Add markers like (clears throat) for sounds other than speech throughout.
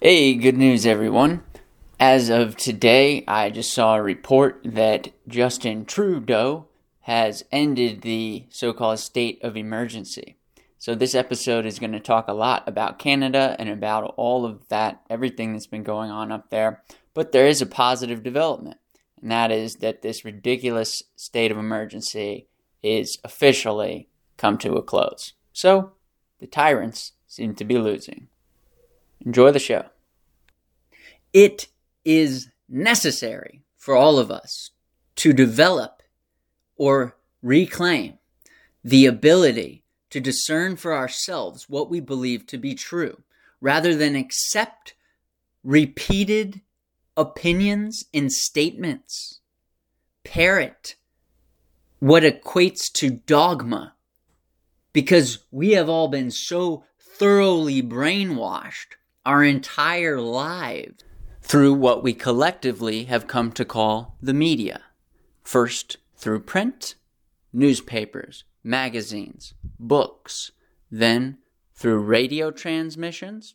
Hey, good news, everyone. As of today, I just saw a report that Justin Trudeau has ended the so called state of emergency. So, this episode is going to talk a lot about Canada and about all of that, everything that's been going on up there. But there is a positive development, and that is that this ridiculous state of emergency is officially come to a close. So, the tyrants seem to be losing. Enjoy the show. It is necessary for all of us to develop or reclaim the ability to discern for ourselves what we believe to be true rather than accept repeated opinions and statements, parrot what equates to dogma, because we have all been so thoroughly brainwashed our entire lives through what we collectively have come to call the media. First, through print, newspapers, magazines, books, then through radio transmissions,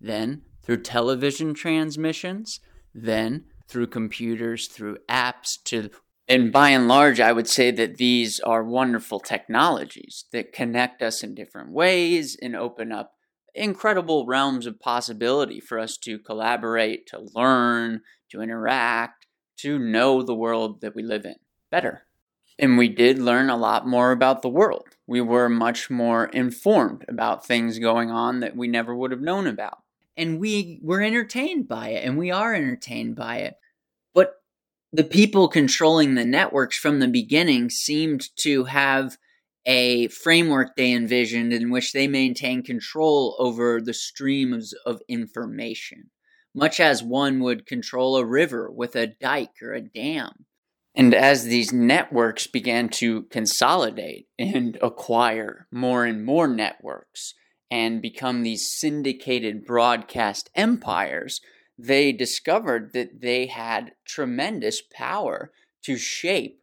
then through television transmissions, then through computers, through apps, to and by and large, I would say that these are wonderful technologies that connect us in different ways and open up incredible realms of possibility for us to collaborate, to learn, to interact, to know the world that we live in better. And we did learn a lot more about the world. We were much more informed about things going on that we never would have known about. And we were entertained by it, and we are entertained by it. But the people controlling the networks from the beginning seemed to have a framework they envisioned in which they maintain control over the streams of information, much as one would control a river with a dike or a dam. And as these networks began to consolidate and acquire more and more networks and become these syndicated broadcast empires, they discovered that they had tremendous power to shape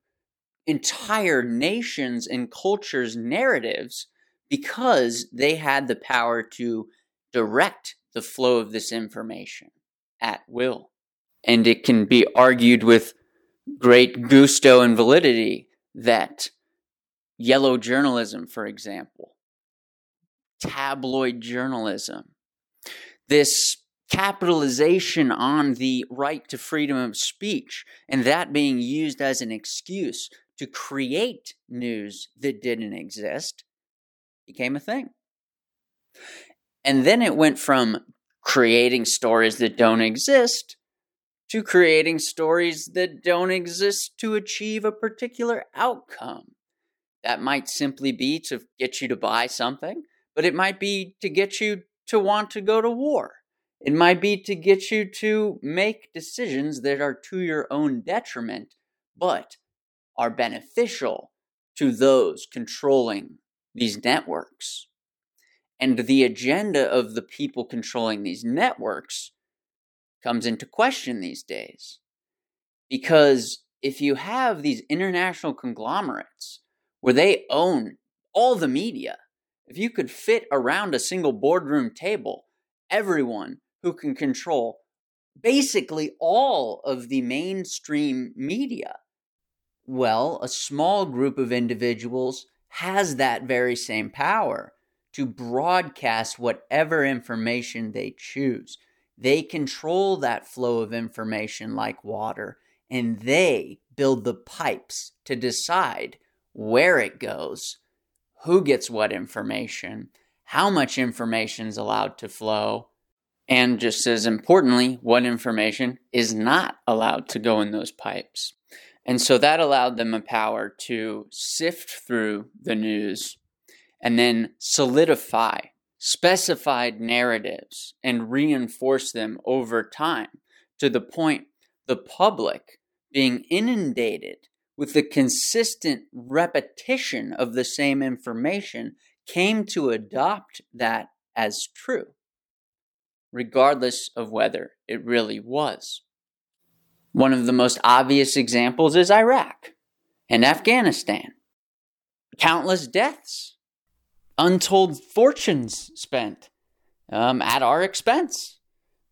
entire nations and cultures' narratives because they had the power to direct the flow of this information at will. And it can be argued with great gusto and validity that yellow journalism, for example, tabloid journalism, this capitalization on the right to freedom of speech, and that being used as an excuse to create news that didn't exist became a thing. And then it went from creating stories that don't exist to creating stories that don't exist to achieve a particular outcome. That might simply be to get you to buy something, but it might be to get you to want to go to war. It might be to get you to make decisions that are to your own detriment, but are beneficial to those controlling these networks. And the agenda of the people controlling these networks comes into question these days. Because if you have these international conglomerates where they own all the media, if you could fit around a single boardroom table everyone who can control basically all of the mainstream media, well, a small group of individuals has that very same power to broadcast whatever information they choose. They control that flow of information like water, and they build the pipes to decide where it goes, who gets what information, how much information is allowed to flow, and just as importantly, what information is not allowed to go in those pipes. And so that allowed them a power to sift through the news and then solidify specified narratives and reinforce them over time to the point the public being inundated with the consistent repetition of the same information came to adopt that as true, regardless of whether it really was. One of the most obvious examples is Iraq and Afghanistan. Countless deaths, untold fortunes spent um, at our expense.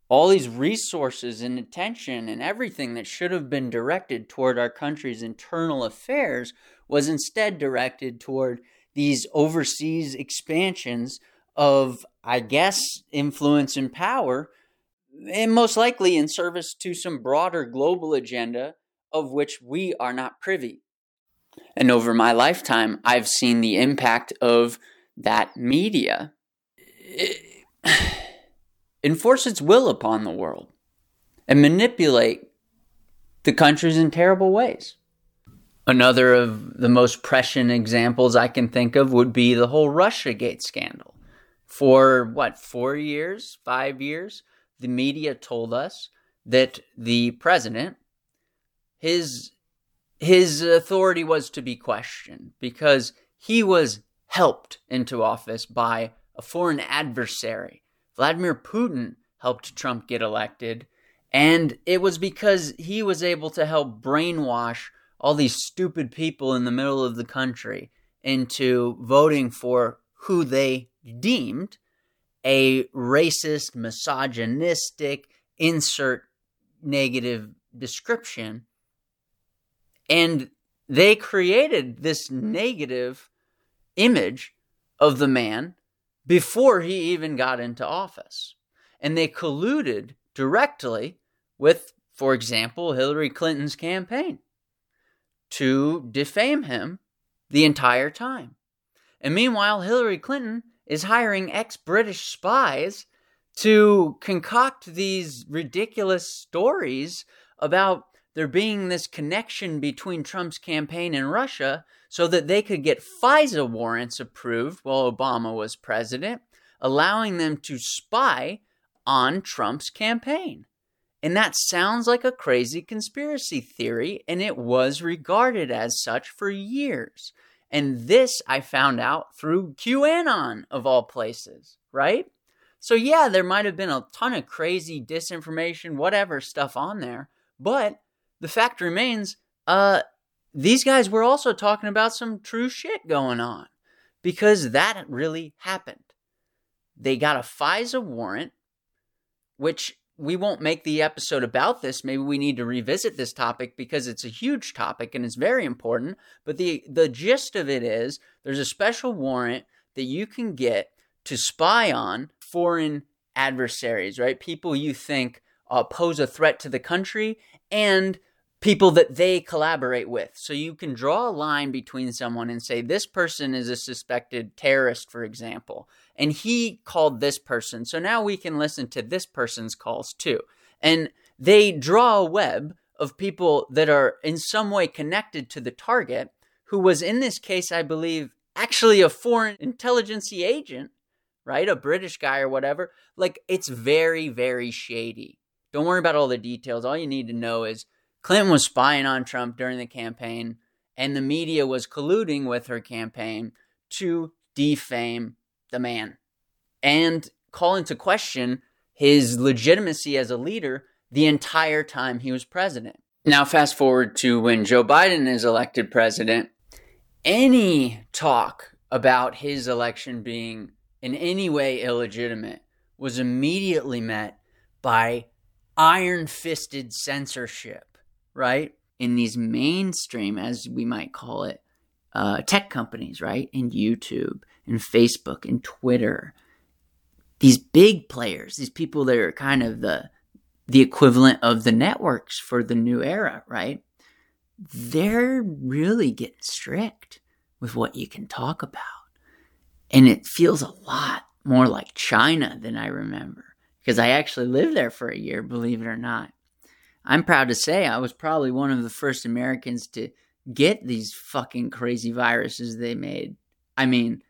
all these resources and attention and everything that should have been directed toward our country's internal affairs was instead directed toward these overseas expansions of, I guess, influence and power, and most likely in service to some broader global agenda of which we are not privy. And over my lifetime, I've seen the impact of that media (sighs) enforce its will upon the world and manipulate the countries in terrible ways. Another of the most prescient examples I can think of would be the whole Russiagate scandal. For what, four years, five years, the media told us that the president, his his authority was to be questioned because he was helped into office by a foreign adversary. Vladimir Putin helped Trump get elected, and it was because he was able to help brainwash all these stupid people in the middle of the country into voting for who they deemed a racist, misogynistic, insert negative description. And they created this negative image of the man before he even got into office. And they colluded directly with, for example, Hillary Clinton's campaign to defame him the entire time. And meanwhile, Hillary Clinton is hiring ex British spies to concoct these ridiculous stories about there being this connection between Trump's campaign and Russia so that they could get FISA warrants approved while Obama was president, allowing them to spy on Trump's campaign. And that sounds like a crazy conspiracy theory, and it was regarded as such for years. And this I found out through QAnon, of all places, right? So, yeah, there might have been a ton of crazy disinformation, whatever stuff on there, but the fact remains, uh, these guys were also talking about some true shit going on because that really happened. They got a FISA warrant, which we won't make the episode about this. Maybe we need to revisit this topic because it's a huge topic and it's very important. But the, the gist of it is there's a special warrant that you can get to spy on foreign adversaries, right? People you think uh, pose a threat to the country and people that they collaborate with. So you can draw a line between someone and say, this person is a suspected terrorist, for example, and he called this person. So now we can listen to this person's calls too. And they draw a web of people that are in some way connected to the target, who was in this case, I believe, actually a foreign intelligence agent, right? A British guy or whatever. Like it's very, very shady. Don't worry about all the details. All you need to know is Clinton was spying on Trump during the campaign, and the media was colluding with her campaign to defame the man and call into question his legitimacy as a leader the entire time he was president. Now, fast forward to when Joe Biden is elected president. Any talk about his election being in any way illegitimate was immediately met by iron fisted censorship right? In these mainstream, as we might call it, uh, tech companies, right? In YouTube and Facebook and Twitter. These big players, these people that are kind of the the equivalent of the networks for the new era, right? They're really getting strict with what you can talk about. And it feels a lot more like China than I remember because I actually lived there for a year, believe it or not. I'm proud to say I was probably one of the first Americans to get these fucking crazy viruses they made. I mean,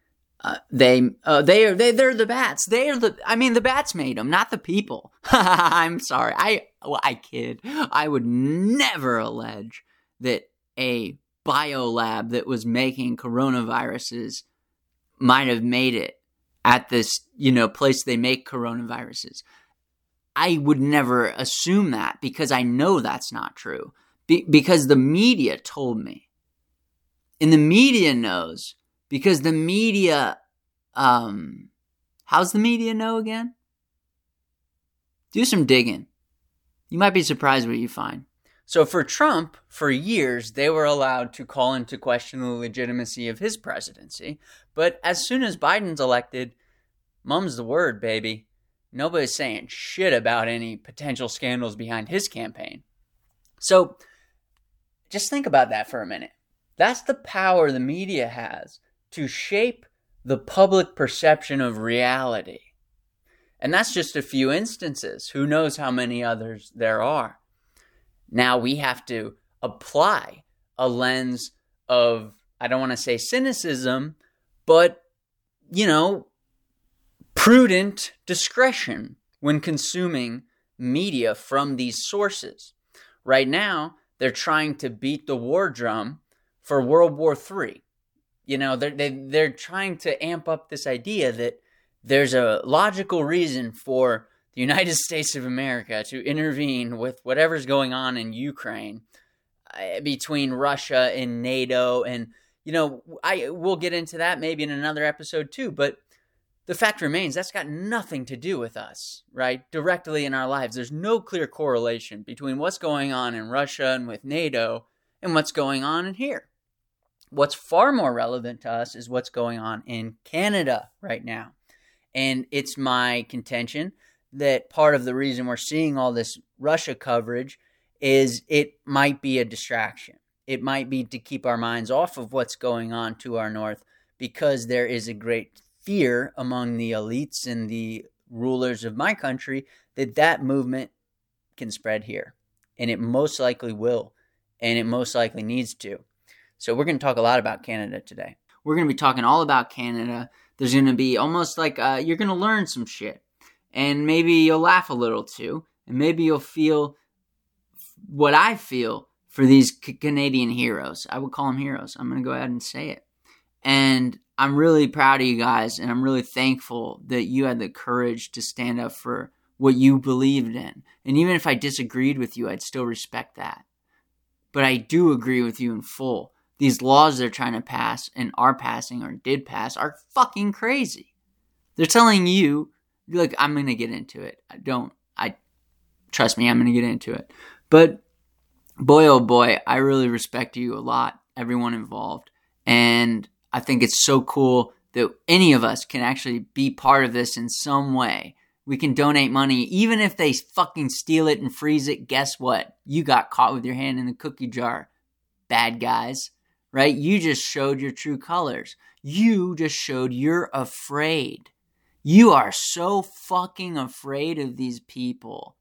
uh, they uh, they are they they're the bats. They are the I mean the bats made them, not the people. (laughs) I'm sorry. I well, I kid. I would never allege that a biolab that was making coronaviruses might have made it at this, you know, place they make coronaviruses. I would never assume that because I know that's not true. Be- because the media told me. And the media knows because the media, um, how's the media know again? Do some digging. You might be surprised what you find. So for Trump, for years, they were allowed to call into question the legitimacy of his presidency. But as soon as Biden's elected, mum's the word, baby. Nobody's saying shit about any potential scandals behind his campaign. So just think about that for a minute. That's the power the media has to shape the public perception of reality. And that's just a few instances. Who knows how many others there are? Now we have to apply a lens of, I don't want to say cynicism, but, you know, prudent discretion when consuming media from these sources. Right now, they're trying to beat the war drum for World War III. You know, they're, they, they're trying to amp up this idea that there's a logical reason for the United (laughs) States of America to intervene with whatever's going on in Ukraine uh, between Russia and NATO. And you know I we'll get into that maybe in another episode too but the fact remains that's got nothing to do with us right directly in our lives. There's no clear correlation between what's going on in Russia and with NATO and what's going on in here what's far more relevant to us is what's going on in Canada right now and it's my contention that part of the reason we're seeing all this Russia coverage is it might be a distraction. It might be to keep our minds off of what's going on to our north because there is a great fear among the elites and the rulers of my country that that movement can spread here. And it most likely will. And it most likely needs to. So we're going to talk a lot about Canada today. We're going to be talking all about Canada, there's going to be almost like uh, you're going to learn some shit. And maybe you'll laugh a little too. And maybe you'll feel what I feel for these C- Canadian heroes. I would call them heroes. I'm going to go ahead and say it. And I'm really proud of you guys. And I'm really thankful that you had the courage to stand up for what you believed in. And even if I disagreed with you, I'd still respect that. But I do agree with you in full these laws they're trying to pass and are passing or did pass are fucking crazy. They're telling you, look, I'm going to get into it. I don't, I, trust me, I'm going to get into it. But boy, oh boy, I really respect you a lot, everyone involved. And I think it's so cool that any of us can actually be part of this in some way. We can donate money, even if they fucking steal it and freeze it. Guess what? You got caught with your hand in the cookie jar, bad guys right? You just showed your true colors. You just showed you're afraid. You are so fucking afraid of these people.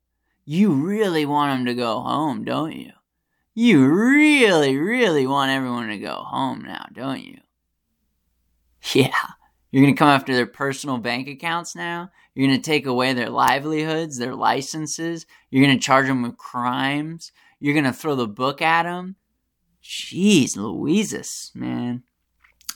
You really want them to go home, don't you? You really, really want everyone to go home now, don't you? Yeah. You're going to come after their personal bank accounts now? You're going to take away their livelihoods, their licenses? You're going to charge them with crimes? You're going to throw the book at them? Jeez, Louises, man.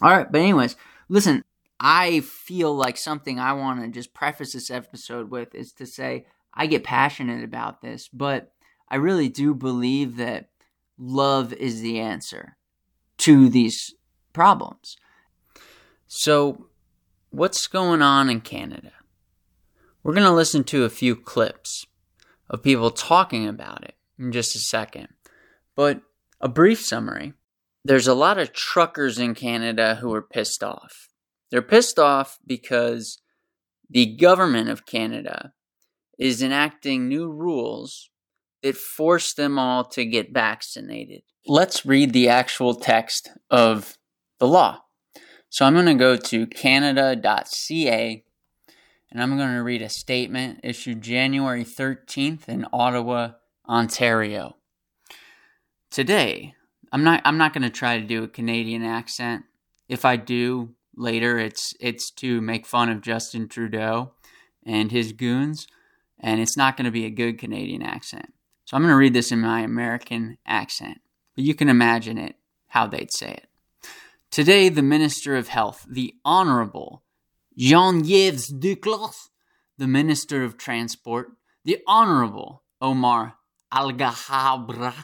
All right, but anyways, listen, I feel like something I want to just preface this episode with is to say I get passionate about this, but I really do believe that love is the answer to these problems. So, what's going on in Canada? We're going to listen to a few clips of people talking about it in just a second. But a brief summary there's a lot of truckers in Canada who are pissed off. They're pissed off because the government of Canada is enacting new rules that force them all to get vaccinated. Let's read the actual text of the law. So I'm going to go to canada.ca and I'm going to read a statement issued January 13th in Ottawa, Ontario. Today, I'm not I'm not going to try to do a Canadian accent. If I do later, it's it's to make fun of Justin Trudeau and his goons, and it's not going to be a good Canadian accent. So I'm going to read this in my American accent, but you can imagine it how they'd say it. Today, the Minister of Health, the Honorable Jean-Yves Duclos, the Minister of Transport, the Honorable Omar Alghabra,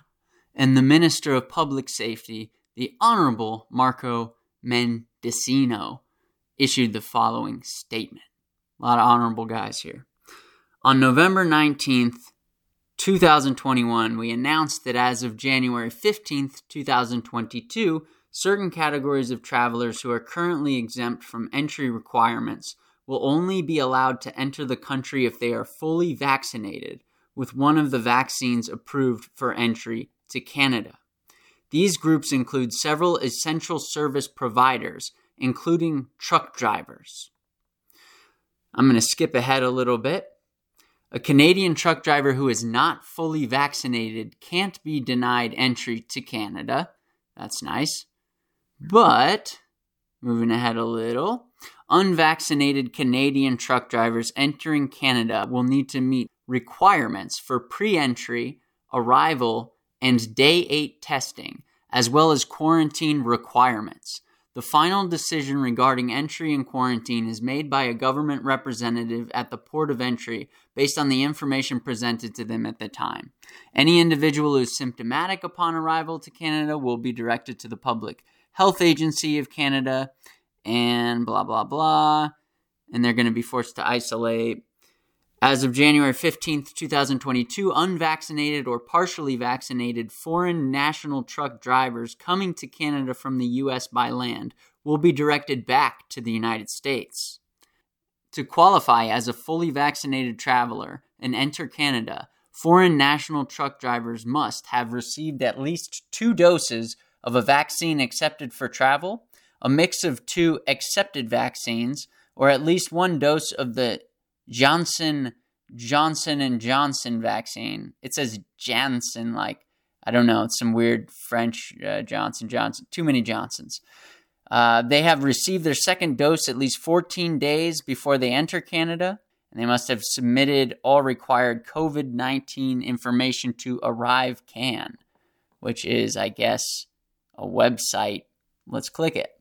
and the Minister of Public Safety, the Honorable Marco Mendicino, issued the following statement. A lot of honorable guys here. On November 19th, 2021, we announced that as of January 15th, 2022, certain categories of travelers who are currently exempt from entry requirements will only be allowed to enter the country if they are fully vaccinated with one of the vaccines approved for entry to Canada. These groups include several essential service providers, including truck drivers. I'm going to skip ahead a little bit. A Canadian truck driver who is not fully vaccinated can't be denied entry to Canada. That's nice. But, moving ahead a little, unvaccinated Canadian truck drivers entering Canada will need to meet requirements for pre entry, arrival, and day 8 testing, as well as quarantine requirements. The final decision regarding entry and quarantine is made by a government representative at the port of entry based on the information presented to them at the time. Any individual who is symptomatic upon arrival to Canada will be directed to the Public Health Agency of Canada and blah, blah, blah. And they're going to be forced to isolate as of January 15th, 2022, unvaccinated or partially vaccinated foreign national truck drivers coming to Canada from the U.S. by land will be directed back to the United States. To qualify as a fully vaccinated traveler and enter Canada, foreign national truck drivers must have received at least two doses of a vaccine accepted for travel, a mix of two accepted vaccines, or at least one dose of the Johnson Johnson and Johnson vaccine. It says Janssen, like I don't know, it's some weird French uh, Johnson Johnson. Too many Johnsons. Uh, they have received their second dose at least 14 days before they enter Canada, and they must have submitted all required COVID 19 information to ArriveCan, which is, I guess, a website. Let's click it.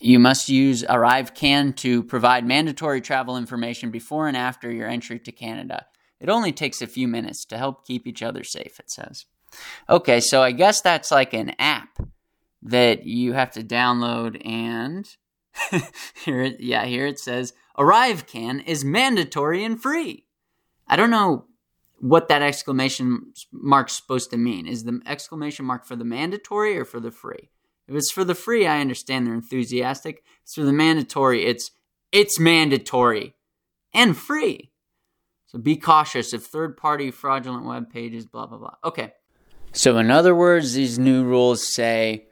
You must use ArriveCan to provide mandatory travel information before and after your entry to Canada. It only takes a few minutes to help keep each other safe, it says. Okay, so I guess that's like an app that you have to download and (laughs) here it, yeah, here it says ArriveCan is mandatory and free. I don't know what that exclamation mark's supposed to mean. Is the exclamation mark for the mandatory or for the free? If it's for the free, I understand they're enthusiastic. If it's for the mandatory, it's it's mandatory and free. So be cautious of third party fraudulent web pages, blah blah blah. Okay. So in other words, these new rules say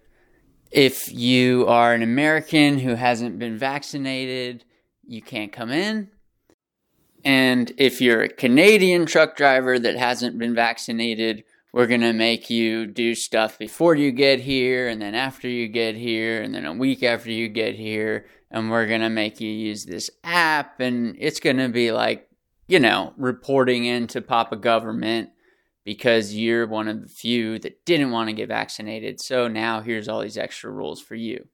if you are an American who hasn't been vaccinated, you can't come in. And if you're a Canadian truck driver that hasn't been vaccinated, we're going to make you do stuff before you get here and then after you get here and then a week after you get here and we're going to make you use this app and it's going to be like you know reporting into papa government because you're one of the few that didn't want to get vaccinated so now here's all these extra rules for you.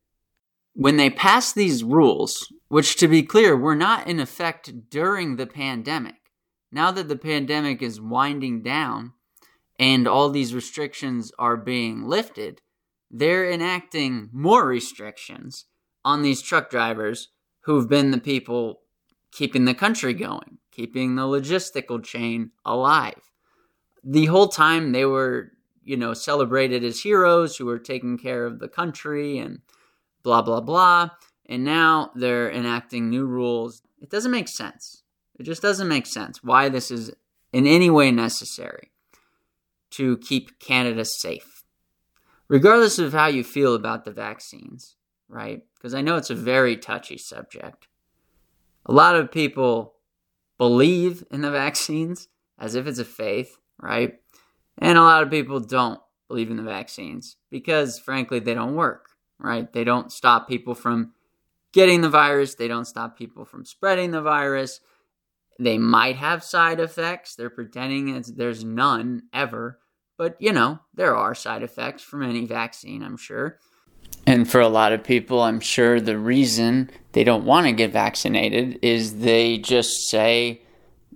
When they pass these rules which to be clear were not in effect during the pandemic now that the pandemic is winding down and all these restrictions are being lifted, they're enacting more restrictions on these truck drivers who've been the people keeping the country going, keeping the logistical chain alive. The whole time they were, you know, celebrated as heroes who were taking care of the country and blah, blah, blah. And now they're enacting new rules. It doesn't make sense. It just doesn't make sense why this is in any way necessary to keep Canada safe. Regardless of how you feel about the vaccines, right? Because I know it's a very touchy subject. A lot of people believe in the (laughs) vaccines as if it's a faith, right? And a lot of people don't believe in the vaccines because, frankly, they don't work, right? They don't stop people from getting the virus, they don't stop people from spreading the virus. They might have side effects. They're pretending there's none ever. But, you know, there are side effects from any vaccine, I'm sure. And for a lot of people, I'm sure the reason they don't want to get vaccinated is they just say,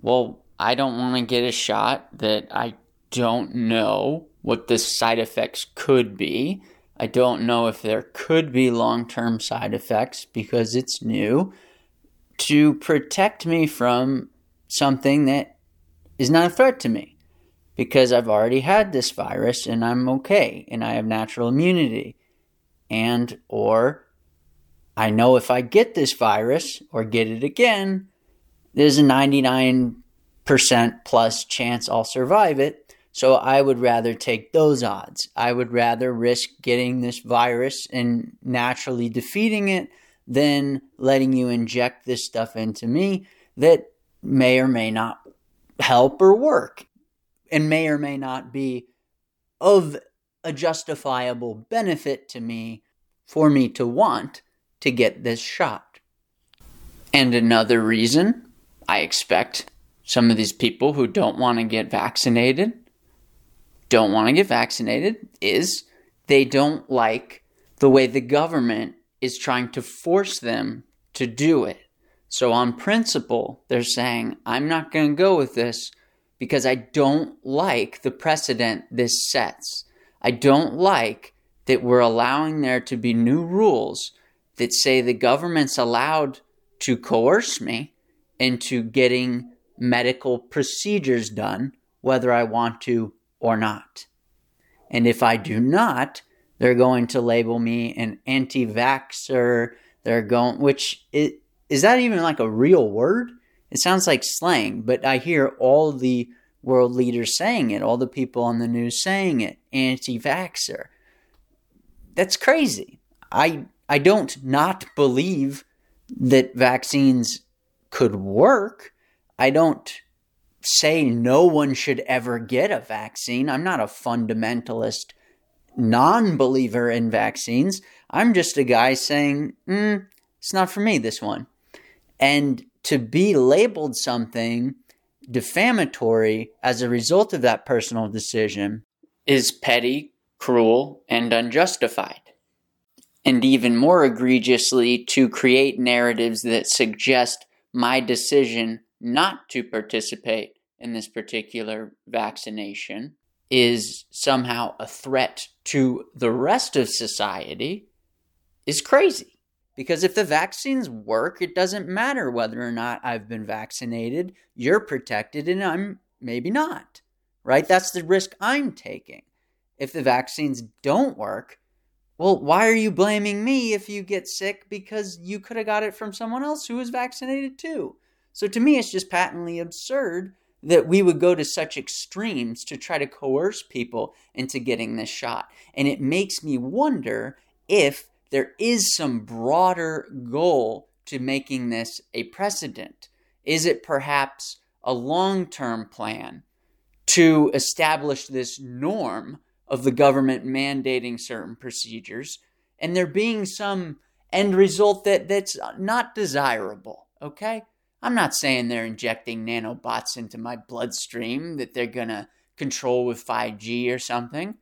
well, I don't want to get a shot that I don't know what the side effects could be. I don't know if there could be long term side effects because it's new to protect me from something that is not a threat to me because I've already had this virus and I'm okay and I have natural immunity. And, or I know if I get this virus or get it again, there's a 99% plus chance I'll survive it. So I would rather take those odds. I would rather risk getting this virus and naturally defeating it than letting you inject this stuff into me that may or may not help or work and may or may not be of a justifiable benefit to me for me to want to get this shot. And another reason I expect some of these people who don't want to get vaccinated don't want to get vaccinated is they don't like the way the government is trying to force them to do it. So, on principle, they're saying, I'm not going to go with this because I don't like the precedent this sets. I don't like that we're allowing there to be new rules that say the government's allowed to coerce me into getting medical procedures done, whether I want to or not. And if I do not, they're going to label me an anti vaxxer. They're going, which is that even like a real word? It sounds like slang, but I hear all the world leaders saying it, all the people on the news saying it, anti vaxxer. That's crazy. I I don't not believe that vaccines could work. I don't say no one should ever get a vaccine. I'm not a fundamentalist non believer in vaccines. I'm just a guy saying, mm, it's not for me, this one. And to be labeled something defamatory as a result of that personal decision is petty, cruel, and unjustified. And even more egregiously, to create narratives that suggest my decision not to participate in this particular vaccination is somehow a threat to the rest of society is crazy. Because if the vaccines work, it doesn't matter whether or not I've been vaccinated. You're protected and I'm maybe not, right? That's the risk I'm taking. If the vaccines don't work, well, why are you blaming me if you get sick because you could have got it from someone else who was vaccinated too? So to me, it's just patently absurd that we would go to such extremes to try to coerce people into getting this shot. And it makes me wonder if there is some broader goal to making this a precedent? Is it perhaps a long term plan to establish this norm of the government mandating certain procedures and there being some end result that, that's not desirable? Okay? I'm not saying they're injecting nanobots into my bloodstream that they're going to control with 5G or something.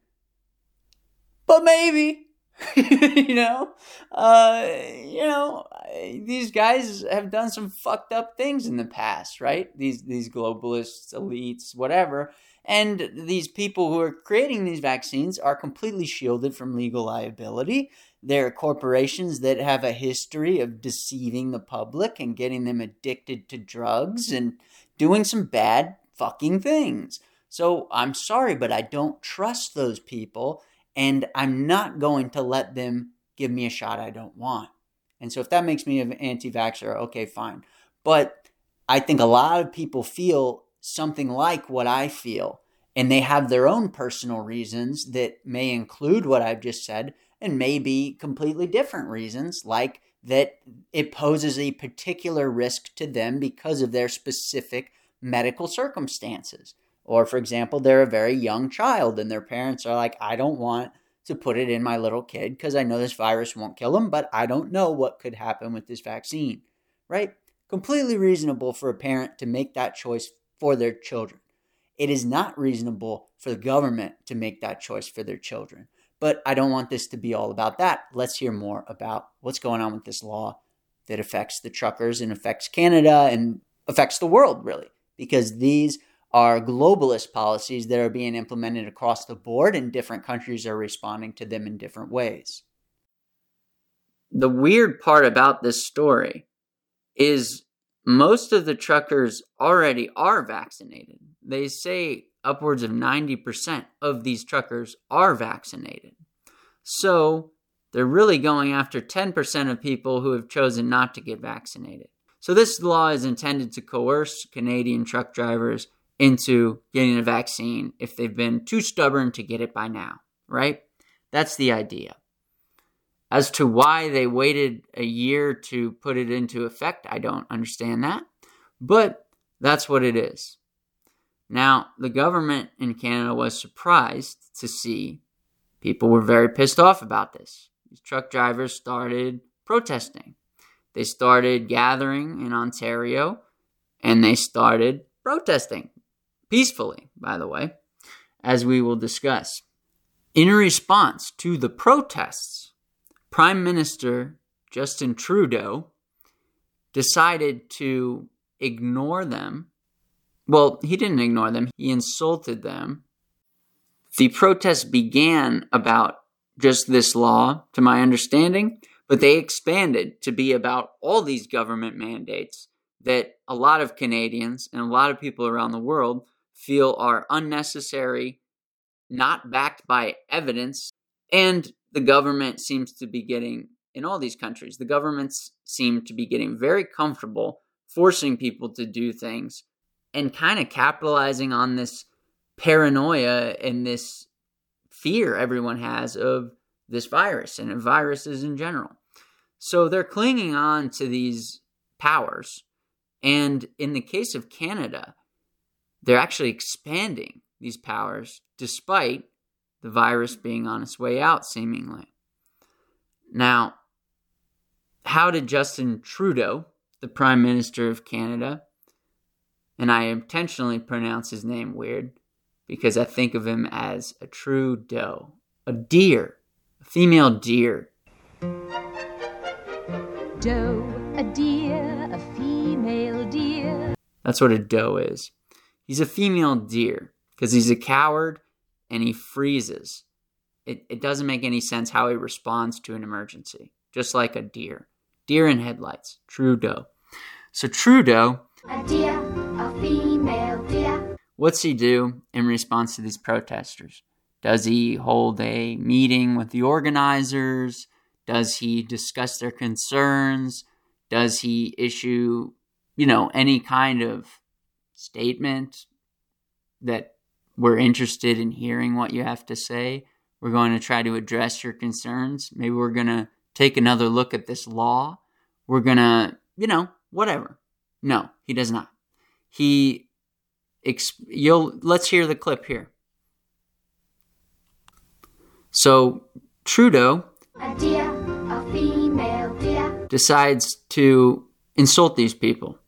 But maybe. (laughs) you know, uh, you know, these guys have done some fucked up things in the past, right? These these globalists, elites, whatever, and these people who are creating these vaccines are completely shielded from legal liability. They're corporations that have a history of deceiving the public and getting them addicted to drugs and doing some bad fucking things. So I'm sorry, but I don't trust those people and I'm not going to let them give me a shot I don't want. And so if that makes me an anti vaxxer, okay, fine. But I think a lot of people feel something like what I feel, and they have their own personal reasons that may include what I've just said, and may be completely different reasons, like that it poses a particular risk to them because of their specific medical circumstances. Or, for example, they're a very young child and their parents are like, I don't want to put it in my little kid because I know this virus won't kill him, but I don't know what could happen with this vaccine, right? Completely reasonable for a parent to make that choice for their children. It is not reasonable for the government to make that choice for their children. But I don't want this to be all about that. Let's hear more about what's going on with this law that affects the truckers and affects Canada and affects the world, really, because these are globalist policies that are being implemented across the board, and different countries are responding to them in different ways. The weird part about this story is most of the truckers already are vaccinated. They say upwards of 90% of these truckers are vaccinated. So they're really going after 10% of people who have chosen not to get vaccinated. So this law is intended to coerce Canadian truck drivers into getting a vaccine if they've been too stubborn to get it by now, right? That's the idea. As to why they waited a year to put it into effect, I don't understand that. But that's what it is. Now, the government in Canada was surprised to see people were very pissed off about this. These truck drivers started protesting. They started gathering in Ontario and they started protesting peacefully, by the way, as we will discuss. In response to the protests, Prime Minister Justin Trudeau decided to ignore them. Well, he didn't ignore them, he insulted them. The protests began about just this law, to my understanding, but they expanded to be about all these government mandates that a lot of Canadians and a lot of people around the world feel are unnecessary, not backed by evidence, and the government seems to be getting, in all these countries, the governments seem to be getting very comfortable forcing people to do things and kind of capitalizing on this paranoia and this fear everyone has of this virus and viruses in general. So they're clinging on to these powers. And in the case of Canada, they're actually expanding these powers despite the virus being on its way out, seemingly. Now, how did Justin Trudeau, the Prime Minister of Canada, and I intentionally pronounce his name weird because I think of him as a true doe, a deer, a female deer. Doe, a deer, a female deer. That's what a doe is. He's a female deer because he's a coward and he freezes. It, it doesn't make any sense how he responds to an emergency, just like a deer. Deer in headlights, Trudeau. So Trudeau. A deer, a deer. What's he do in response to these protesters? Does he hold a meeting with the organizers? Does he discuss their concerns? Does he issue, you know, any kind of statement that we're interested in hearing what you have to say. We're going to try to address your concerns. Maybe we're going to take another look at this law. We're going to, you know, whatever. No, he does not. He, exp- you'll, let's hear the clip here. So Trudeau A deer, a female deer. decides to insult these people,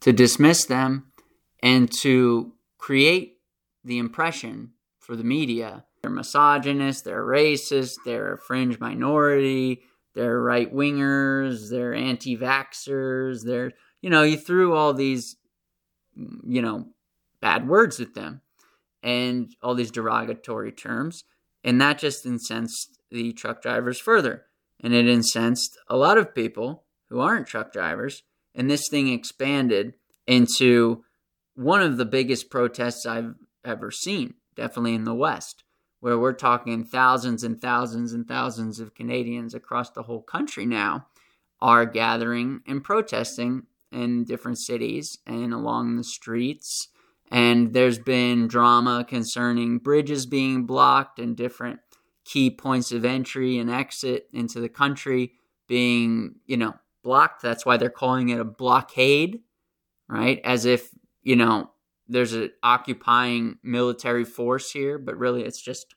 to dismiss them, and to create the impression for the media they're misogynist, they're racist, they're a fringe minority, they're right wingers, they're anti vaxxers, they're, you know, you threw all these, you know, bad words at them and all these derogatory terms. And that just incensed the truck drivers further. And it incensed a lot of people who aren't truck drivers. And this thing expanded into one of the biggest protests I've ever seen, definitely in the West, where we're talking thousands and thousands and thousands of Canadians across the whole country now are gathering and protesting in different cities and along the streets. And there's been drama concerning bridges being blocked and different key points of entry and exit into the country being, you know, blocked. That's why they're calling it a blockade, right? As if, you know, there's an occupying military force here, but really it's just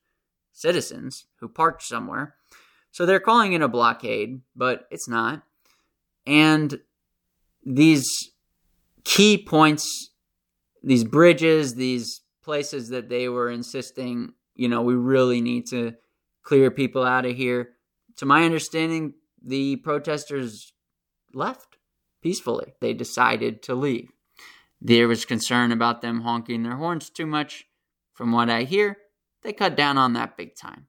citizens who parked somewhere. So they're calling it a blockade, but it's not. And these key points, these bridges, these places that they were insisting, you know, we really need to clear people out of here. To my understanding, the protesters left peacefully. They decided to leave. There was concern about them honking their horns too much. From what I hear, they cut down on that big time.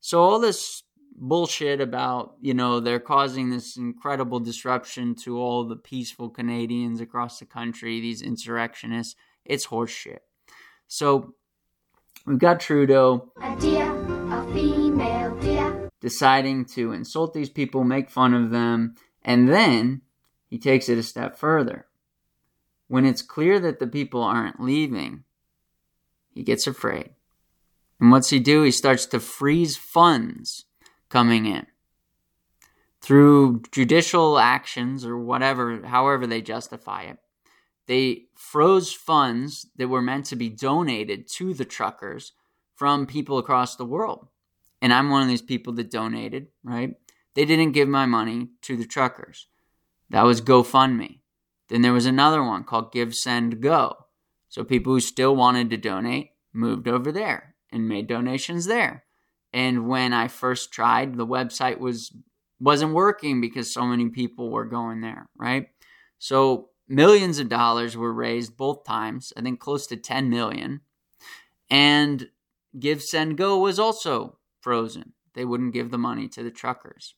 So all this bullshit about, you know, they're causing this incredible disruption to all the peaceful Canadians across the country, these insurrectionists. It's horseshit. So we've got Trudeau. A deer, a female deer. Deciding to insult these people, make fun of them, and then he takes it a step further. When it's clear that the people aren't leaving, he gets afraid. And what's he do? He starts to freeze funds coming in through judicial actions or whatever, however they justify it. They froze funds that were meant to be donated to the truckers from people across the world. And I'm one of these people that donated, right? They didn't give my money to the truckers. That was GoFundMe. Then there was another one called Give Send Go. So people who still wanted to donate moved over there and made donations there. And when I first tried, the website was wasn't working because so many people were going there, right? So millions of dollars were raised both times, I think close to 10 million. And Give Send Go was also frozen. They wouldn't give the money to the truckers.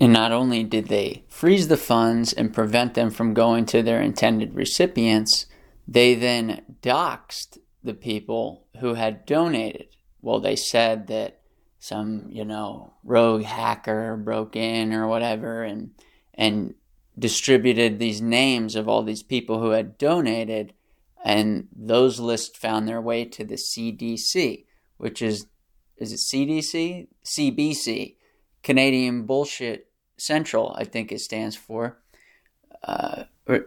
And not only did they freeze the funds and prevent them from going to their intended recipients, they then doxed the people who had donated. Well, they said that some, you know, rogue hacker broke in or whatever and and distributed these names of all these people who had donated and those lists found their way to the CDC, which is is it CDC? CBC, Canadian Bullshit Central, I think it stands for. Uh, or,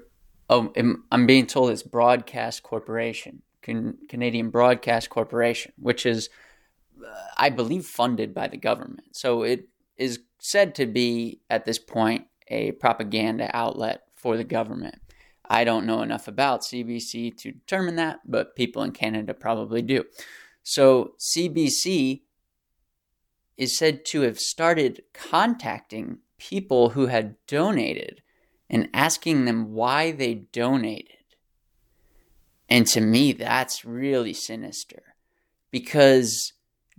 oh, I'm being told it's Broadcast Corporation, Can, Canadian Broadcast Corporation, which is, I believe, funded by the government. So it is said to be, at this point, a propaganda outlet for the government. I don't know enough about CBC to determine that, but people in Canada probably do. So CBC is said to have started contacting people who had donated and asking them why they donated. And to me, that's really sinister because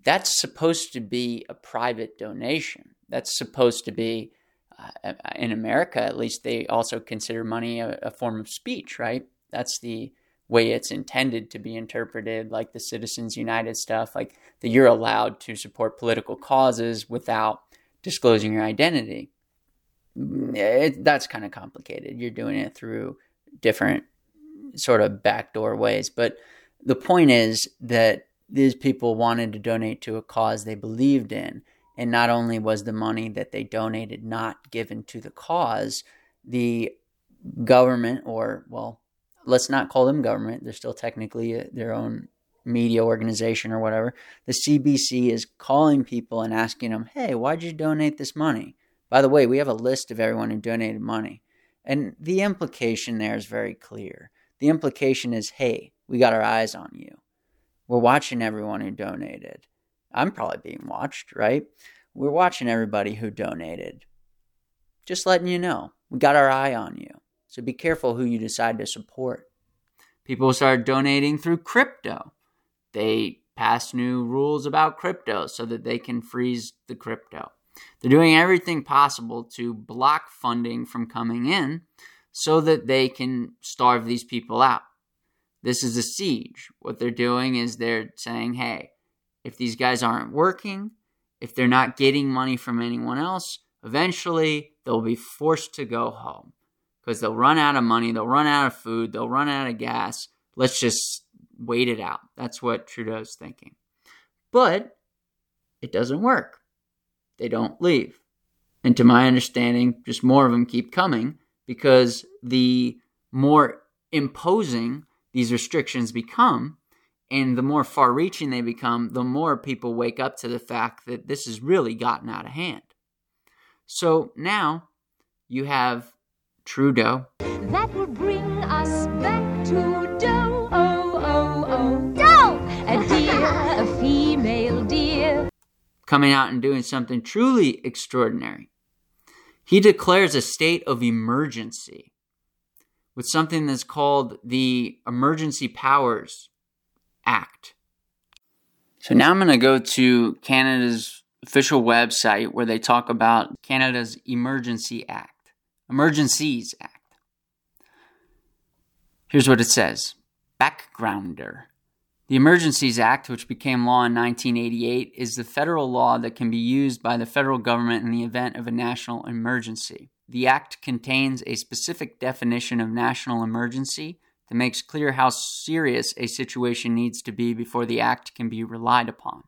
that's supposed to be a private donation. That's supposed to be, uh, in America at least, they also consider money a, a form of speech, right? That's the way it's intended to be interpreted, like the Citizens United stuff, like that you're allowed to support political causes without disclosing your identity. It, that's kind of complicated. You're doing it through different sort of backdoor ways. But the point is that these people wanted to donate to a cause they believed in. And not only was the money that they donated not given to the cause, the government, or, well, let's not call them government. They're still technically uh, their own media organization or whatever. The CBC is calling people and asking them, hey, why'd you donate this money? By the way, we have a list of everyone who donated money. And the implication there is very clear. The implication is, hey, we got our eyes on you. We're watching everyone who donated. I'm probably being watched, right? We're watching everybody who donated. Just letting you know, we got our eye on you. So be careful who you decide to support. People started donating through crypto. They passed new rules about crypto so that they can freeze the crypto. They're doing everything possible to block funding from coming in so that they can starve these people out. This is a siege. What they're doing is they're saying, hey, if these guys aren't working, if they're not getting money from anyone else, eventually they'll be forced to go home because they'll run out of money, they'll run out of food, they'll run out of gas. Let's just wait it out. That's what Trudeau's thinking. But it doesn't work. They don't leave. And to my understanding, just more of them keep coming because the more imposing these restrictions become, and the more far reaching they become, the more people wake up to the fact that this has really gotten out of hand. So now you have Trudeau. That will bring us back to dough. Oh, oh, oh. Dough! A deer, a female deer. Coming out and doing something truly extraordinary. He declares a state of emergency with something that's called the Emergency Powers Act. So now I'm going to go to Canada's official website where they talk about Canada's Emergency Act, Emergencies Act. Here's what it says Backgrounder. The Emergencies Act, which became law in 1988, is the federal law that can be used by the federal government in the event of a national emergency. The Act contains a specific definition of national emergency that makes clear how serious a situation needs to be before the Act can be relied upon.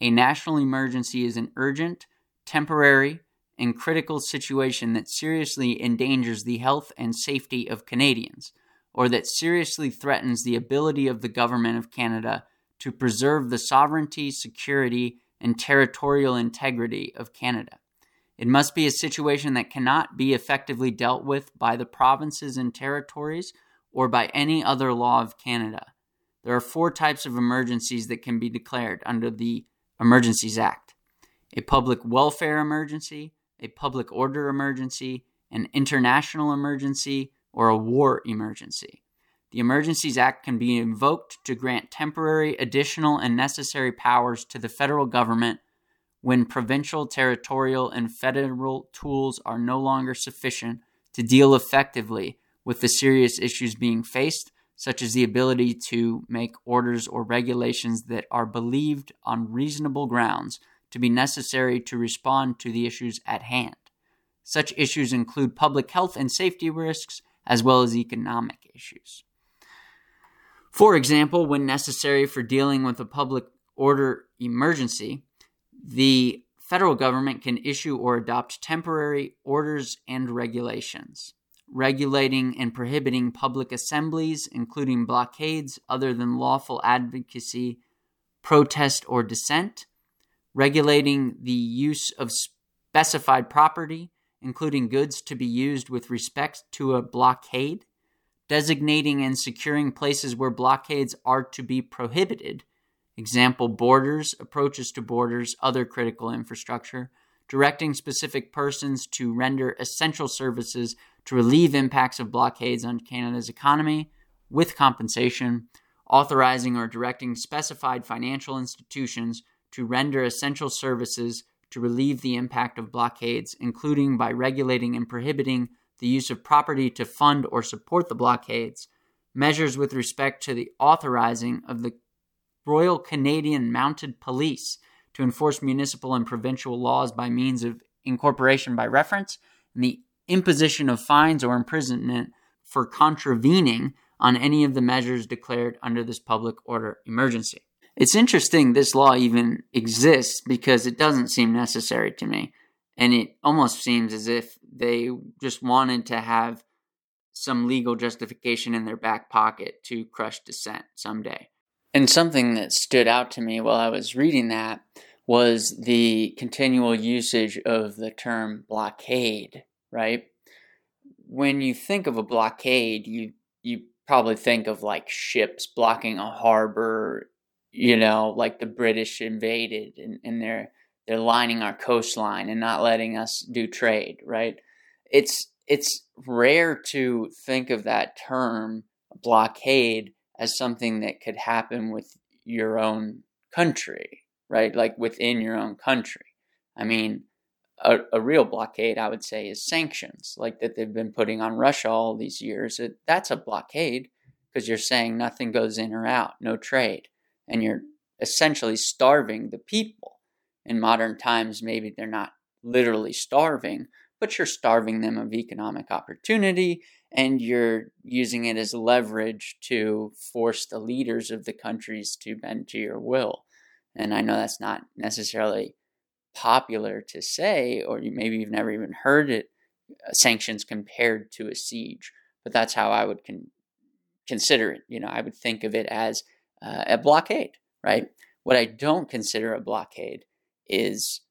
A national emergency is an urgent, temporary, and critical situation that seriously endangers the health and safety of Canadians or that seriously threatens the ability of the Government of Canada to preserve the sovereignty, security, and territorial integrity of Canada. It must be a situation that cannot be effectively dealt with by the provinces and territories or by any other law of Canada. There are four types of emergencies that can be declared under the Emergencies Act a public welfare emergency, a public order emergency, an international emergency, or a war emergency. The Emergencies Act can be invoked to grant temporary, additional, and necessary powers to the federal government when provincial, territorial, and federal tools are no longer sufficient to deal effectively with the serious issues being faced, such as the ability to make orders or regulations that are believed on reasonable grounds to be necessary to respond to the issues at hand. Such issues include public health and safety risks, as well as economic issues. For example, when necessary for dealing with a public order emergency, the federal government can issue or adopt temporary orders and regulations, regulating and prohibiting public assemblies, including blockades other than lawful advocacy, protest, or dissent, regulating the use of specified property, including goods to be used with respect to a blockade, designating and securing places where blockades are to be prohibited, example, borders, approaches to borders, other critical infrastructure, directing specific persons to render essential services to relieve impacts of blockades on Canada's economy with compensation, authorizing or directing specified financial institutions to render essential services to relieve the impact of blockades, including by regulating and prohibiting the use of property to fund or support the blockades, measures with respect to the authorizing of the Royal Canadian Mounted Police to enforce municipal and provincial laws by means of incorporation by reference, and the imposition of fines or imprisonment for contravening on any of the measures declared under this public order emergency. It's interesting this law even exists because it doesn't seem necessary to me. And it almost seems as if they just wanted to have some legal justification in their back pocket to crush dissent someday. And something that stood out to me while I was reading that was the continual usage of the term blockade, right? When you think of a blockade, you you probably think of like ships blocking a harbor you know, like the British invaded and, and they're they're lining our coastline and not letting us do trade, right? It's it's rare to think of that term blockade as something that could happen with your own country, right? Like within your own country. I mean, a, a real blockade, I would say, is sanctions, like that they've been putting on Russia all these years. It, that's a blockade because you're saying nothing goes in or out, no trade and you're essentially starving the people. In modern times, maybe they're not literally starving, but you're starving them of economic opportunity and you're using it as leverage to force the leaders of the countries to bend to your will. And I know that's not necessarily popular to say, or you, maybe you've never even heard it uh, sanctions compared to a siege, but that's how I would con- consider it. You know, I would think of it as uh, a blockade, right? What I don't consider a blockade is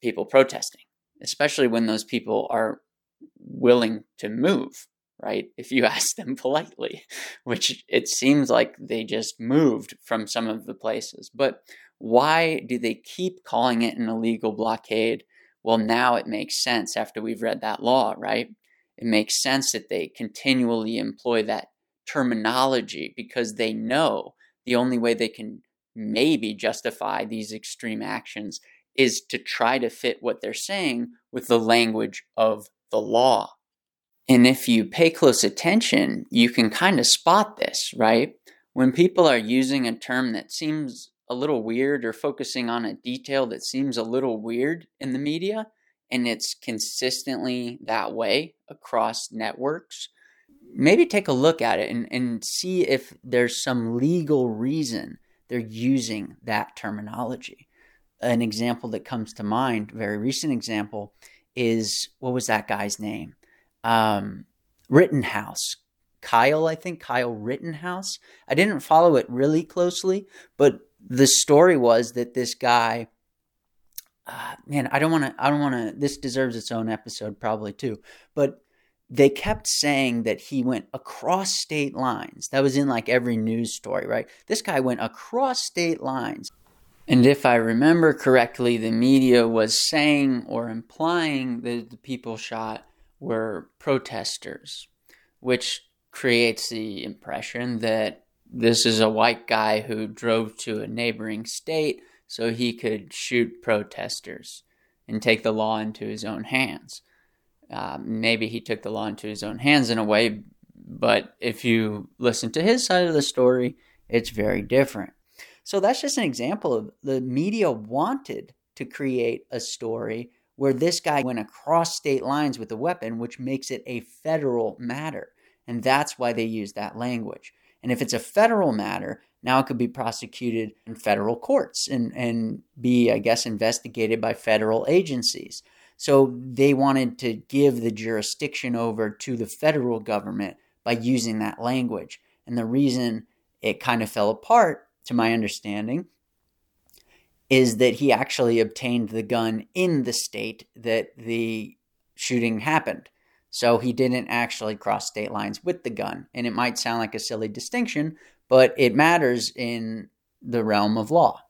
people protesting, especially when those people are willing to move, right? If you (laughs) ask them politely, which it seems like they just moved from some of the places. But why do they keep calling it an illegal blockade? Well, now it makes sense after we've read that law, right? It makes sense that they continually employ that terminology because they know the only way they can maybe justify these extreme actions is to try to fit what they're saying with the language of the law. And if you pay close attention, you can kind of spot this, right? When people are using a term that seems a little weird or focusing on a detail that seems a little weird in the media, and it's consistently that way across networks, maybe take a look at it and, and see if there's some legal reason they're using that terminology. An example that comes to mind, very recent example, is what was that guy's name? Um, Rittenhouse. Kyle, I think Kyle Rittenhouse. I didn't follow it really closely, but the story was that this guy uh, man, I don't want to. I don't want to. This deserves its own episode, probably too. But they kept saying that he went across state lines. That was in like every news story, right? This guy went across state lines. And if I remember correctly, the media was saying or implying that the people shot were protesters, which creates the impression that this is a white guy who drove to a neighboring state so he could shoot protesters and take the law into his own hands. Uh, maybe he took the law into his own hands in a way, but if you listen to his side of the story, it's very different. So that's just an example of the media wanted to create a story where this guy went across state lines with a weapon, which makes it a federal matter. And that's why they use that language. And if it's a federal matter, now it could be prosecuted in federal courts and, and be, I guess, investigated by federal agencies. So they wanted to give the jurisdiction over to the federal government by using that language. And the reason it kind of fell apart, to my understanding, is that he actually obtained the gun in the state that the shooting happened. So he didn't actually cross state lines with the gun. And it might sound like a silly distinction, but it matters in the realm of law.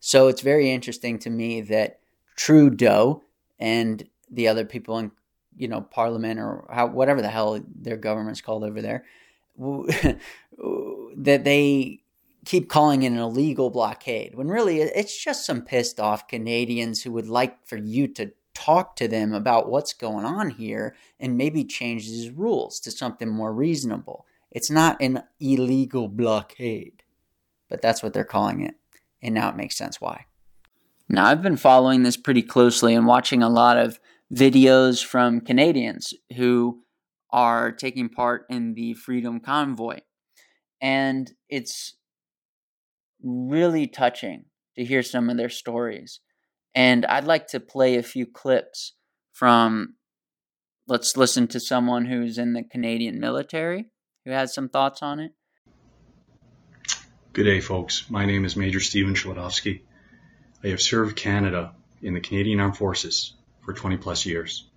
So it's very interesting to me that Trudeau and the other people in you know parliament or how, whatever the hell their government's called over there (laughs) that they keep calling it an illegal blockade when really it's just some pissed off Canadians who would like for you to talk to them about what's going on here and maybe change these rules to something more reasonable. It's not an illegal blockade, but that's what they're calling it. And now it makes sense why. Now, I've been following this pretty closely and watching a lot of videos from Canadians who are taking part in the Freedom Convoy. And it's really touching to hear some of their stories. And I'd like to play a few clips from, let's listen to someone who's in the Canadian military who has some thoughts on it? Good day, folks. My name is Major Stephen Chledowski. I have served Canada in the Canadian Armed Forces for 20 plus years.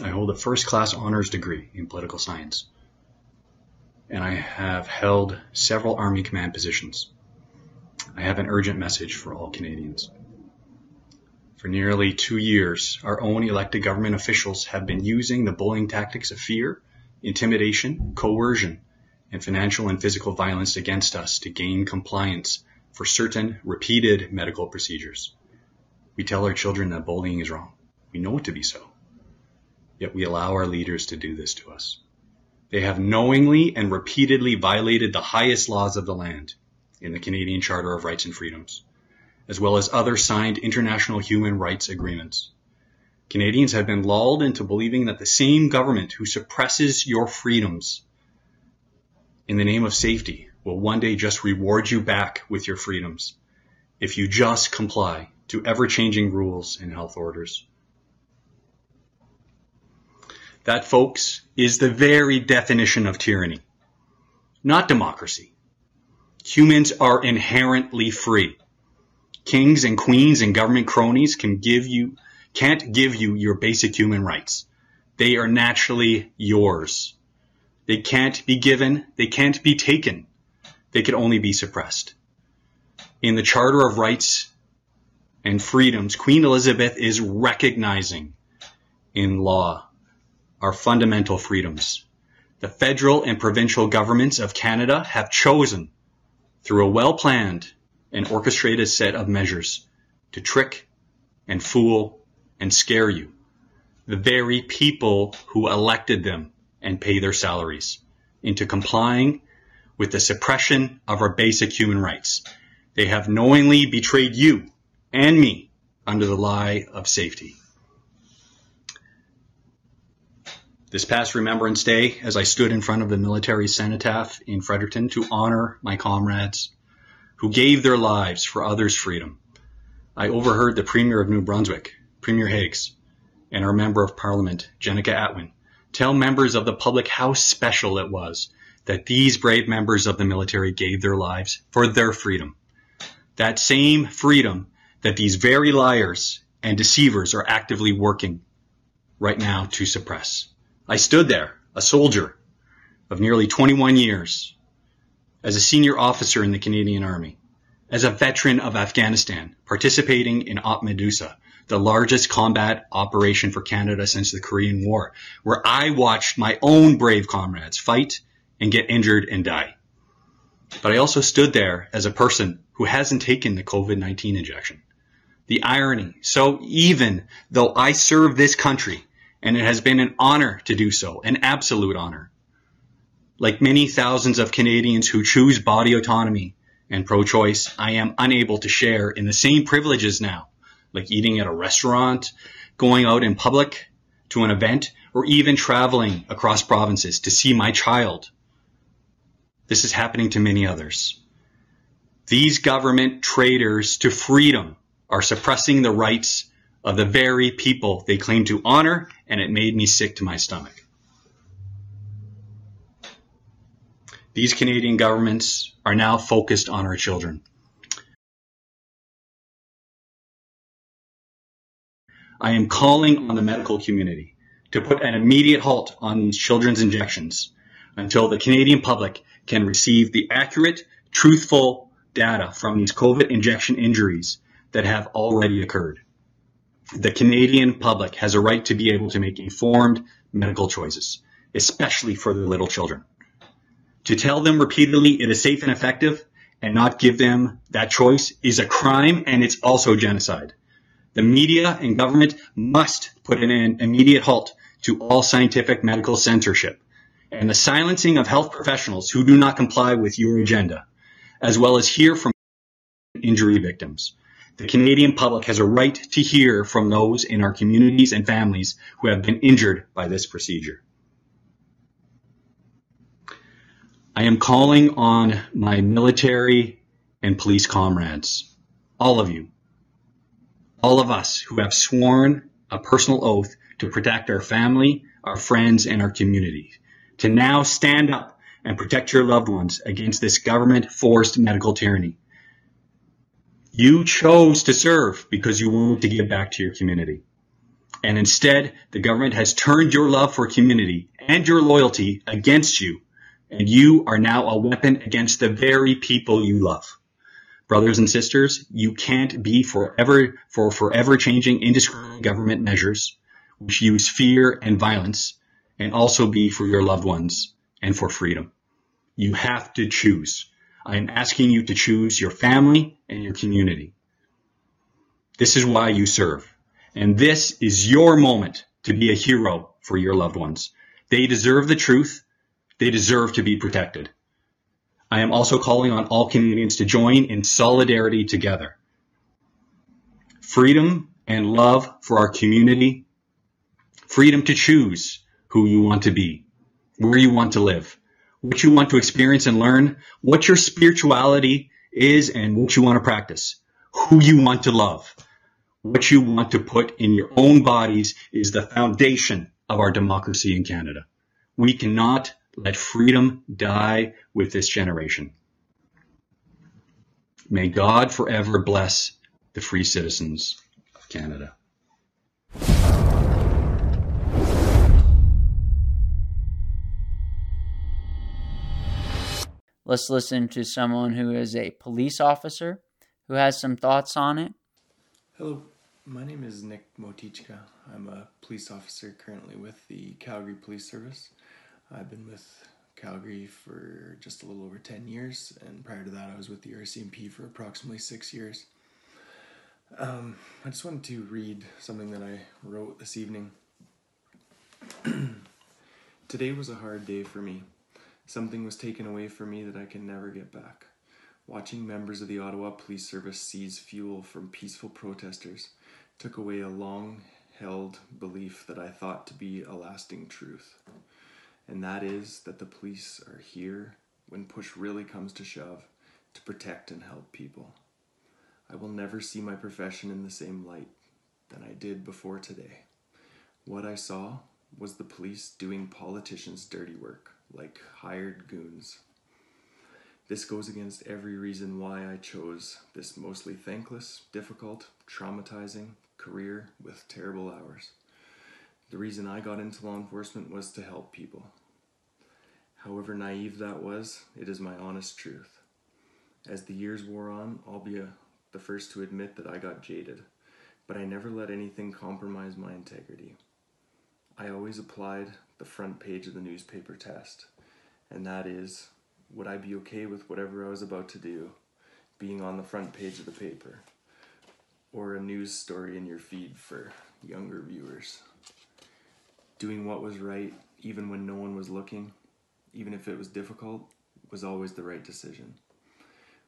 I hold a first class honors degree in political science, and I have held several Army command positions. I have an urgent message for all Canadians. For nearly two years, our own elected government officials have been using the bullying tactics of fear intimidation, coercion, and financial and physical violence against us to gain compliance for certain repeated medical procedures. We tell our children that bullying is wrong. We know it to be so. Yet we allow our leaders to do this to us. They have knowingly and repeatedly violated the highest laws of the land in the Canadian Charter of Rights and Freedoms, as well as other signed international human rights agreements. Canadians have been lulled into believing that the same government who suppresses your freedoms in the name of safety will one day just reward you back with your freedoms if you just comply to ever changing rules and health orders. That, folks, is the very definition of tyranny, not democracy. Humans are inherently free. Kings and queens and government cronies can give you can't give you your basic human rights. They are naturally yours. They can't be given. They can't be taken. They can only be suppressed. In the Charter of Rights and Freedoms, Queen Elizabeth is recognizing in law our fundamental freedoms. The federal and provincial governments of Canada have chosen, through a well planned and orchestrated set of measures, to trick and fool and scare you. The very people who elected them and pay their salaries into complying with the suppression of our basic human rights. They have knowingly betrayed you and me under the lie of safety. This past Remembrance Day, as I stood in front of the military cenotaph in Fredericton to honor my comrades who gave their lives for others' freedom, I overheard the Premier of New Brunswick, Premier Higgs, and our Member of Parliament, Jenica Atwin, tell members of the public how special it was that these brave members of the military gave their lives for their freedom. That same freedom that these very liars and deceivers are actively working right now to suppress. I stood there, a soldier of nearly 21 years, as a senior officer in the Canadian Army, as a veteran of Afghanistan, participating in Op Medusa, the largest combat operation for Canada since the Korean War, where I watched my own brave comrades fight and get injured and die. But I also stood there as a person who hasn't taken the COVID-19 injection. The irony. So even though I serve this country and it has been an honor to do so, an absolute honor, like many thousands of Canadians who choose body autonomy and pro-choice, I am unable to share in the same privileges now like eating at a restaurant, going out in public to an event, or even traveling across provinces to see my child. This is happening to many others. These government traitors to freedom are suppressing the rights of the very people they claim to honor, and it made me sick to my stomach. These Canadian governments are now focused on our children. I am calling on the medical community to put an immediate halt on children's injections until the Canadian public can receive the accurate, truthful data from these COVID injection injuries that have already occurred. The Canadian public has a right to be able to make informed medical choices, especially for their little children. To tell them repeatedly it is safe and effective and not give them that choice is a crime and it's also genocide. The media and government must put an immediate halt to all scientific medical censorship and the silencing of health professionals who do not comply with your agenda, as well as hear from injury victims. The Canadian public has a right to hear from those in our communities and families who have been injured by this procedure. I am calling on my military and police comrades, all of you, all of us who have sworn a personal oath to protect our family, our friends, and our community, to now stand up and protect your loved ones against this government forced medical tyranny. You chose to serve because you wanted to give back to your community. And instead, the government has turned your love for community and your loyalty against you. And you are now a weapon against the very people you love brothers and sisters, you can't be forever for forever changing indiscriminate government measures which use fear and violence and also be for your loved ones and for freedom. You have to choose. I am asking you to choose your family and your community. This is why you serve. And this is your moment to be a hero for your loved ones. They deserve the truth. They deserve to be protected. I am also calling on all Canadians to join in solidarity together. Freedom and love for our community. Freedom to choose who you want to be, where you want to live, what you want to experience and learn, what your spirituality is and what you want to practice, who you want to love, what you want to put in your own bodies is the foundation of our democracy in Canada. We cannot let freedom die with this generation. May God forever bless the free citizens of Canada. Let's listen to someone who is a police officer who has some thoughts on it. Hello, my name is Nick Motichka. I'm a police officer currently with the Calgary Police Service. I've been with Calgary for just a little over 10 years, and prior to that, I was with the RCMP for approximately six years. Um, I just wanted to read something that I wrote this evening. (clears throat) Today was a hard day for me. Something was taken away from me that I can never get back. Watching members of the Ottawa Police Service seize fuel from peaceful protesters took away a long held belief that I thought to be a lasting truth. And that is that the police are here when push really comes to shove to protect and help people. I will never see my profession in the same light than I did before today. What I saw was the police doing politicians' dirty work, like hired goons. This goes against every reason why I chose this mostly thankless, difficult, traumatizing career with terrible hours. The reason I got into law enforcement was to help people. However naive that was, it is my honest truth. As the years wore on, I'll be a, the first to admit that I got jaded, but I never let anything compromise my integrity. I always applied the front page of the newspaper test, and that is would I be okay with whatever I was about to do being on the front page of the paper or a news story in your feed for younger viewers? Doing what was right, even when no one was looking, even if it was difficult, was always the right decision.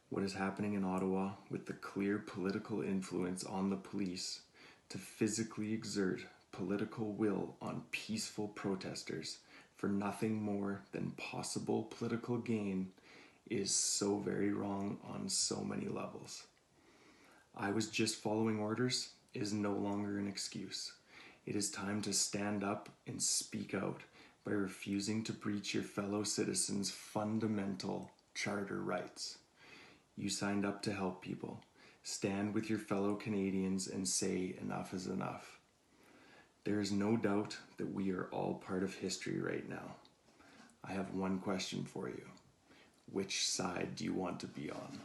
What is happening in Ottawa with the clear political influence on the police to physically exert political will on peaceful protesters for nothing more than possible political gain is so very wrong on so many levels. I was just following orders is no longer an excuse. It is time to stand up and speak out by refusing to breach your fellow citizens' fundamental charter rights. You signed up to help people. Stand with your fellow Canadians and say enough is enough. There is no doubt that we are all part of history right now. I have one question for you. Which side do you want to be on?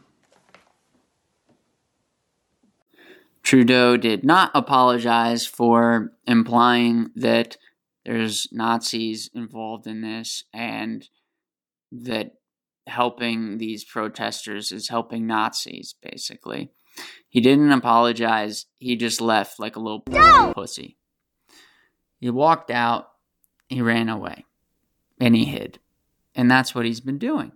Trudeau did not apologize for implying that there's Nazis involved in this and that helping these protesters is helping Nazis, basically. He didn't apologize. He just left like a little no! pussy. He walked out, he ran away, and he hid. And that's what he's been doing.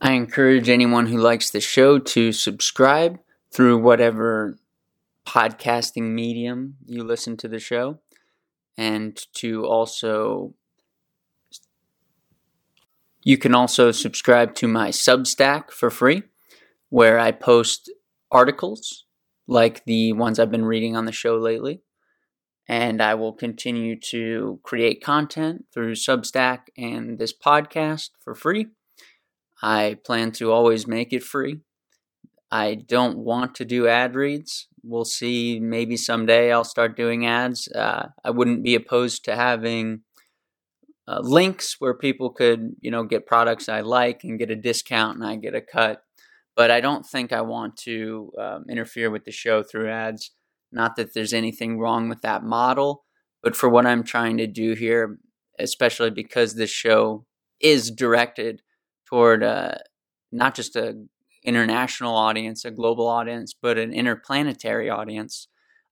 I encourage anyone who likes the show to subscribe through whatever podcasting medium you listen to the show and to also you can also subscribe to my Substack for free where I post articles like the ones I've been reading on the show lately and I will continue to create content through Substack and this podcast for free. I plan to always make it free I don't want to do ad reads. We'll see. Maybe someday I'll start doing ads. Uh, I wouldn't be opposed to having uh, links where people could, you know, get products I like and get a discount and I get a cut. But I don't think I want to um, interfere with the show through ads. Not that there's anything wrong with that model, but for what I'm trying to do here, especially because this show is directed toward uh, not just a international audience, a global audience, but an interplanetary audience.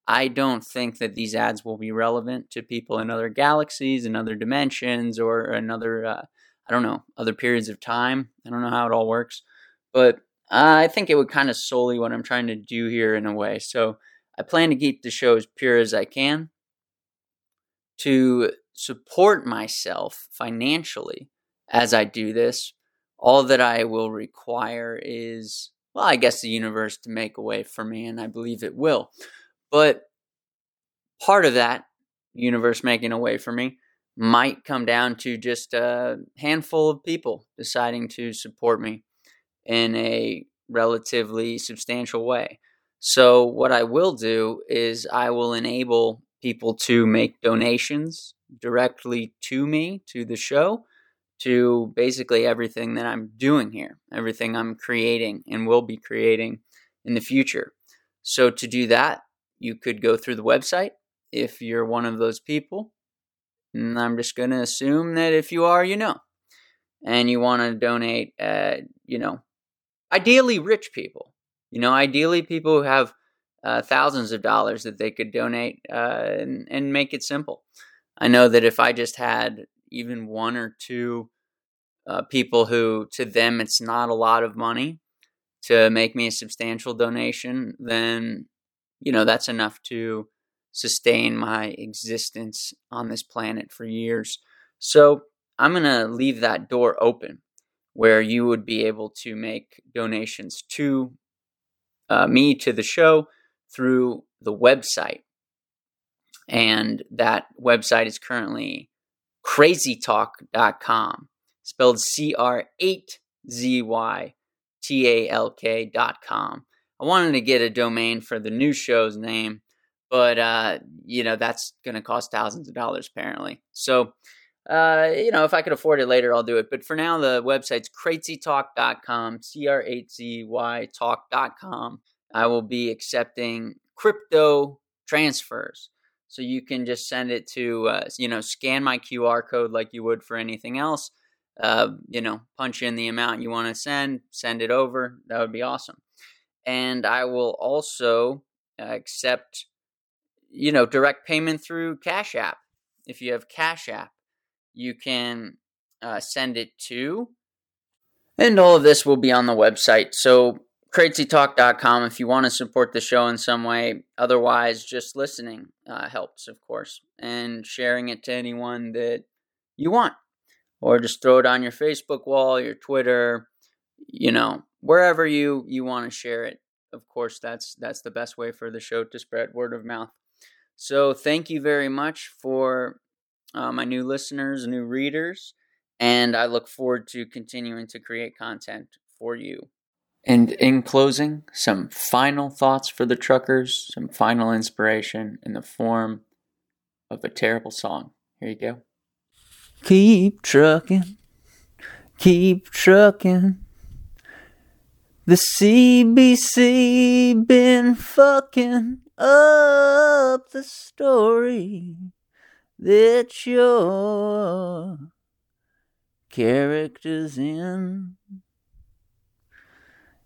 I don't think that these ads will be relevant to people in other galaxies and other dimensions or another, uh, I don't know, other periods of time. I don't know how it all works, but I think it would kind of solely what I'm trying to do here in a way. So I plan to keep the show as pure as I can to support myself financially as I do this all that I will require is, well, I guess the universe to make a way for me, and I believe it will. But part of that universe making a way for me might come down to just a handful of people deciding to support me in a relatively substantial way. So, what I will do is I will enable people to make donations directly to me, to the show, to basically everything that I'm doing here, everything I'm creating and will be creating in the future. So, to do that, you could go through the website if you're one of those people. And I'm just going to assume that if you are, you know, and you want to donate, uh, you know, ideally rich people, you know, ideally people who have uh, thousands of dollars that they could donate uh, and, and make it simple. I know that if I just had even one or two uh, people who, to them, it's not a lot of money to make me a substantial donation, then, you know, that's enough to sustain my existence on this planet for years. So I'm going to leave that door open where you would be able to make donations to uh, me, to the show, through the website. And that website is currently crazytalk.com, spelled C R 8 Z Y T A L K.com. I wanted to get a domain for the new show's name, but, uh, you know, that's going to cost thousands of dollars apparently. So, uh, you know, if I could afford it later, I'll do it. But for now, the website's crazytalk.com, C R 8 Z Y talk.com. I will be accepting crypto transfers. So you can just send it to, uh, you know, scan my QR code like you would for anything else. Uh, you know, punch in the amount you want to send, send it over. That would be awesome. And I will also accept, you know, direct payment through Cash App. If you have Cash App, you can uh, send it to. And all of this will be on the website. So crazytalk.com if you want to support the show in some way. Otherwise, just listening uh, helps, of course, and sharing it to anyone that you want, or just throw it on your Facebook wall, your Twitter, you know, wherever you you want to share it. Of course, that's that's the best way for the show to spread word of mouth. So, thank you very much for uh, my new listeners, new readers, and I look forward to continuing to create content for you. And in closing, some final thoughts for the truckers, some final inspiration in the form of a terrible song. Here you go. Keep trucking, keep trucking. The CBC been fucking up the story that your characters in.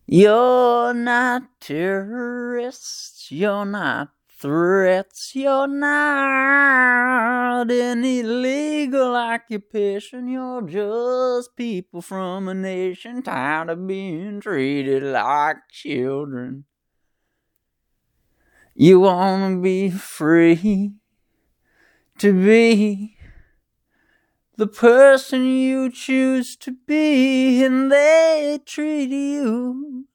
You're not terrorists, you're not threats, you're not an illegal occupation, you're just people from a nation tired of being treated like children. You wanna be free to be the person you choose to be, and they treat you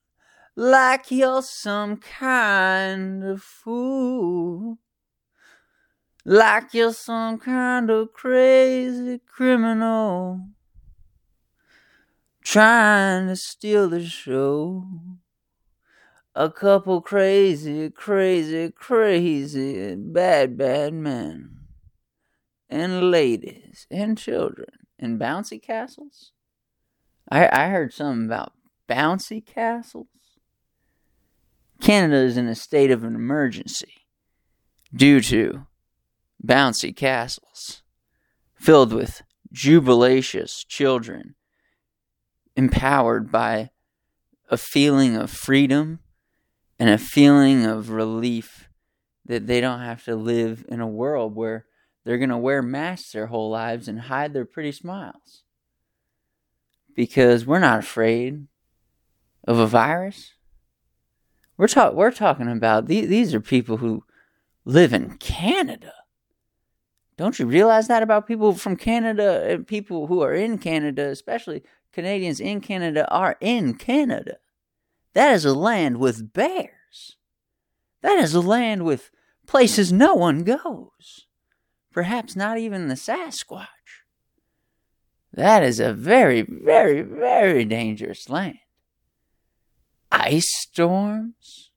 like you're some kind of fool. Like you're some kind of crazy criminal trying to steal the show. A couple crazy, crazy, crazy, bad, bad men and ladies and children and bouncy castles. I, I heard something about bouncy castles. Canada is in a state of an emergency due to bouncy castles filled with jubilacious children empowered by a feeling of freedom and a feeling of relief that they don't have to live in a world where they're going to wear masks their whole lives and hide their pretty smiles. Because we're not afraid of a virus. We're, talk- we're talking about these, these are people who live in Canada. Don't you realize that about people from Canada and people who are in Canada, especially Canadians in Canada, are in Canada? That is a land with bears. That is a land with places no one goes perhaps not even the Sasquatch. That is a very, very, very dangerous land. Ice storms,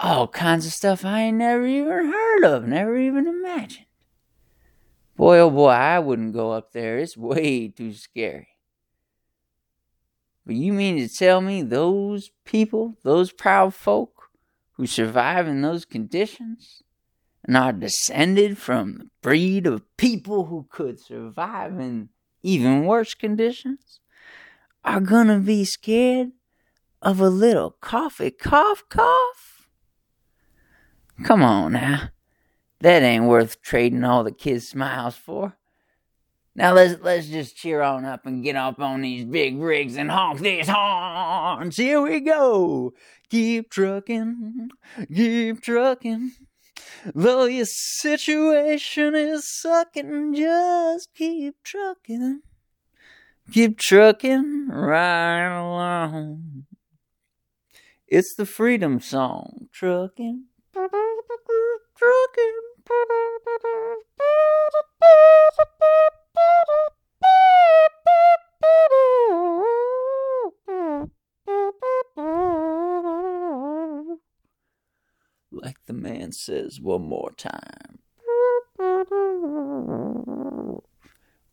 all kinds of stuff I ain't never even heard of, never even imagined. Boy, oh boy, I wouldn't go up there. It's way too scary. But you mean to tell me those people, those proud folk who survive in those conditions, and are descended from the breed of people who could survive in even worse conditions are gonna be scared of a little coffee cough cough? Come on now. That ain't worth trading all the kids' smiles for. Now let's let's just cheer on up and get up on these big rigs and honk these horns. Here we go. Keep trucking, keep trucking. Though your situation is sucking, just keep trucking. Keep trucking right along. It's the freedom song. Trucking, trucking. Like the man says one more time.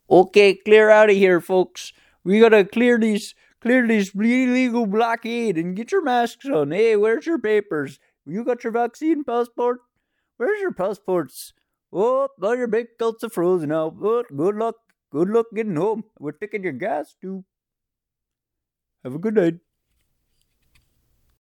Okay, clear out of here, folks. We gotta clear these clear this illegal blockade and get your masks on. Hey, where's your papers? You got your vaccine passport? Where's your passports? Oh, all your bank accounts are frozen now. Oh, good luck. Good luck getting home. We're taking your gas too. Have a good night.